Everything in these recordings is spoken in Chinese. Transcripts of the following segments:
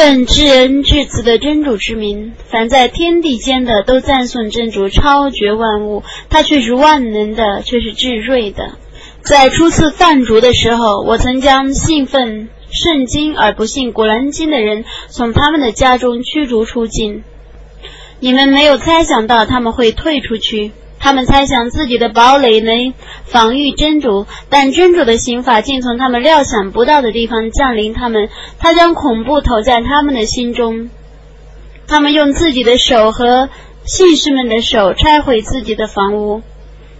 奉至恩至慈的真主之名，凡在天地间的都赞颂真主超绝万物，他却是万能的，却是至睿的。在初次放逐的时候，我曾将信奉圣经而不信古兰经的人从他们的家中驱逐出境。你们没有猜想到他们会退出去。他们猜想自己的堡垒能防御真主，但真主的刑法竟从他们料想不到的地方降临他们。他将恐怖投在他们的心中。他们用自己的手和信士们的手拆毁自己的房屋。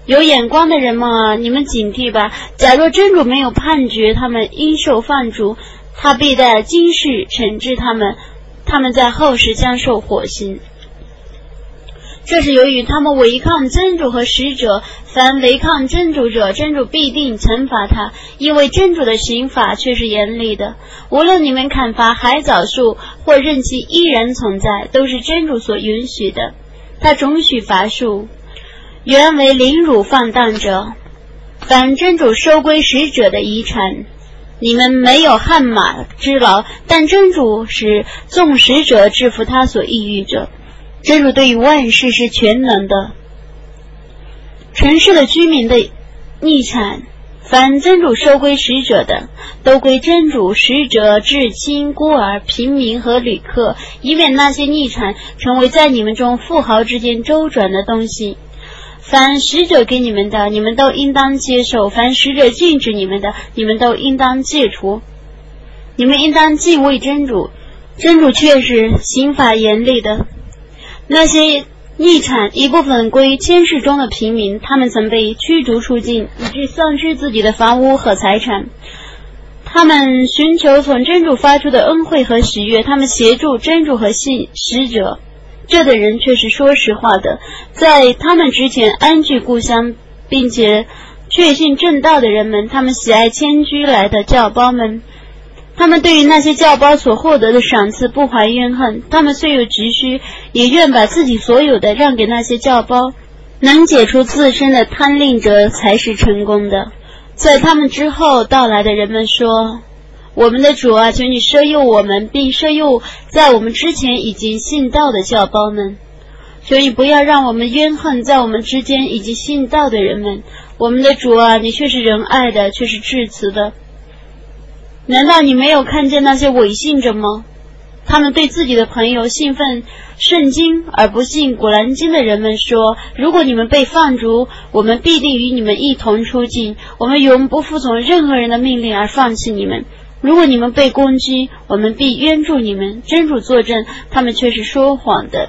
有眼光的人们啊，你们警惕吧！假若真主没有判决他们应受放逐，他必在今世惩治他们，他们在后世将受火刑。这是由于他们违抗真主和使者，凡违抗真主者，真主必定惩罚他，因为真主的刑法却是严厉的。无论你们砍伐海藻树，或任其依然存在，都是真主所允许的。他准许伐树，原为凌辱放荡者。凡真主收归使者的遗产，你们没有汗马之劳，但真主使纵使者制服他所抑郁者。真主对于万事是全能的。城市的居民的逆产，凡真主收归使者的，都归真主；使者、至亲、孤儿、平民和旅客，以免那些逆产成为在你们中富豪之间周转的东西。凡使者给你们的，你们都应当接受；凡使者禁止你们的，你们都应当戒除。你们应当敬畏真主，真主却是刑法严厉的。那些逆产一部分归监视中的平民，他们曾被驱逐出境，以致丧失自己的房屋和财产。他们寻求从真主发出的恩惠和喜悦，他们协助真主和信使者。这等人却是说实话的，在他们之前安居故乡，并且确信正道的人们，他们喜爱迁居来的教包们。他们对于那些教包所获得的赏赐不怀怨恨，他们虽有急需，也愿把自己所有的让给那些教包。能解除自身的贪吝者才是成功的。在他们之后到来的人们说：“我们的主啊，求你赦宥我们，并赦宥在我们之前已经信道的教包们。求你不要让我们怨恨在我们之间以及信道的人们。我们的主啊，你却是仁爱的，却是至慈的。”难道你没有看见那些伪信者吗？他们对自己的朋友信奉圣经而不信古兰经的人们说：“如果你们被放逐，我们必定与你们一同出境。我们永不服从任何人的命令而放弃你们。如果你们被攻击，我们必援助你们。”真主作证，他们却是说谎的。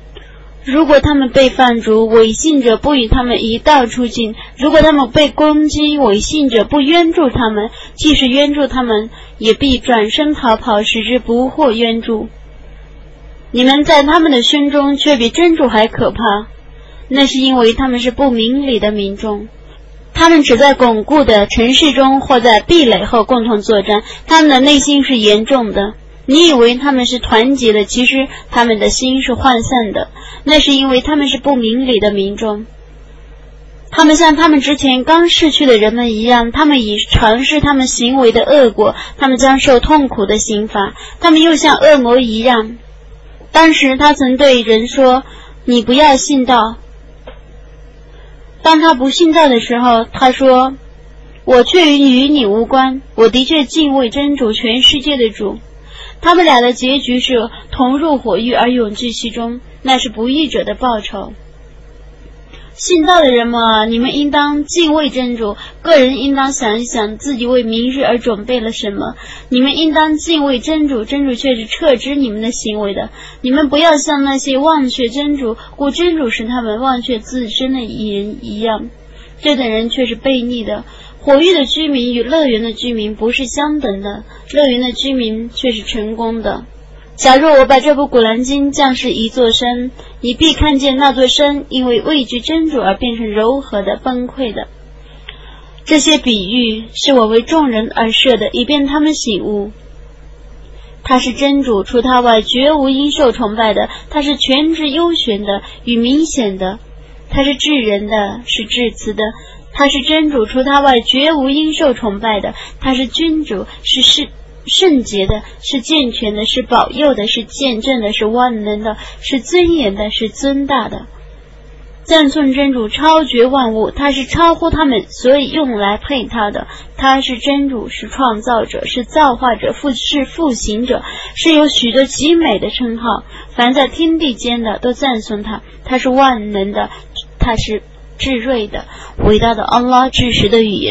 如果他们被放逐，违信者不与他们一道出境；如果他们被攻击，违信者不援助他们，即使援助他们，也必转身逃跑，使之不获援助。你们在他们的胸中却比真主还可怕，那是因为他们是不明理的民众，他们只在巩固的城市中或在壁垒后共同作战，他们的内心是严重的。你以为他们是团结的，其实他们的心是涣散的。那是因为他们是不明理的民众。他们像他们之前刚逝去的人们一样，他们已尝试他们行为的恶果，他们将受痛苦的刑罚。他们又像恶魔一样。当时他曾对人说：“你不要信道。”当他不信道的时候，他说：“我却与你无关。我的确敬畏真主，全世界的主。”他们俩的结局是同入火狱而永居其中，那是不义者的报酬。信道的人们，你们应当敬畏真主，个人应当想一想自己为明日而准备了什么。你们应当敬畏真主，真主却是撤知你们的行为的。你们不要像那些忘却真主，故真主使他们忘却自身的人一样，这等人却是悖逆的。火域的居民与乐园的居民不是相等的，乐园的居民却是成功的。假若我把这部《古兰经》降是一座山，你必看见那座山因为畏惧真主而变成柔和的、崩溃的。这些比喻是我为众人而设的，以便他们醒悟。他是真主，除他外绝无应受崇拜的。他是全知幽玄的与明显的，他是至仁的，是至慈的。他是真主，除他外绝无应受崇拜的。他是君主，是圣圣洁的，是健全的，是保佑的，是见证的，是万能的，是尊严的，是尊大的。赞颂真主超绝万物，他是超乎他们，所以用来配他的。他是真主，是创造者，是造化者，复是复行者，是有许多极美的称号。凡在天地间的都赞颂他，他是万能的，他是智睿的，伟大的安拉至实的语言。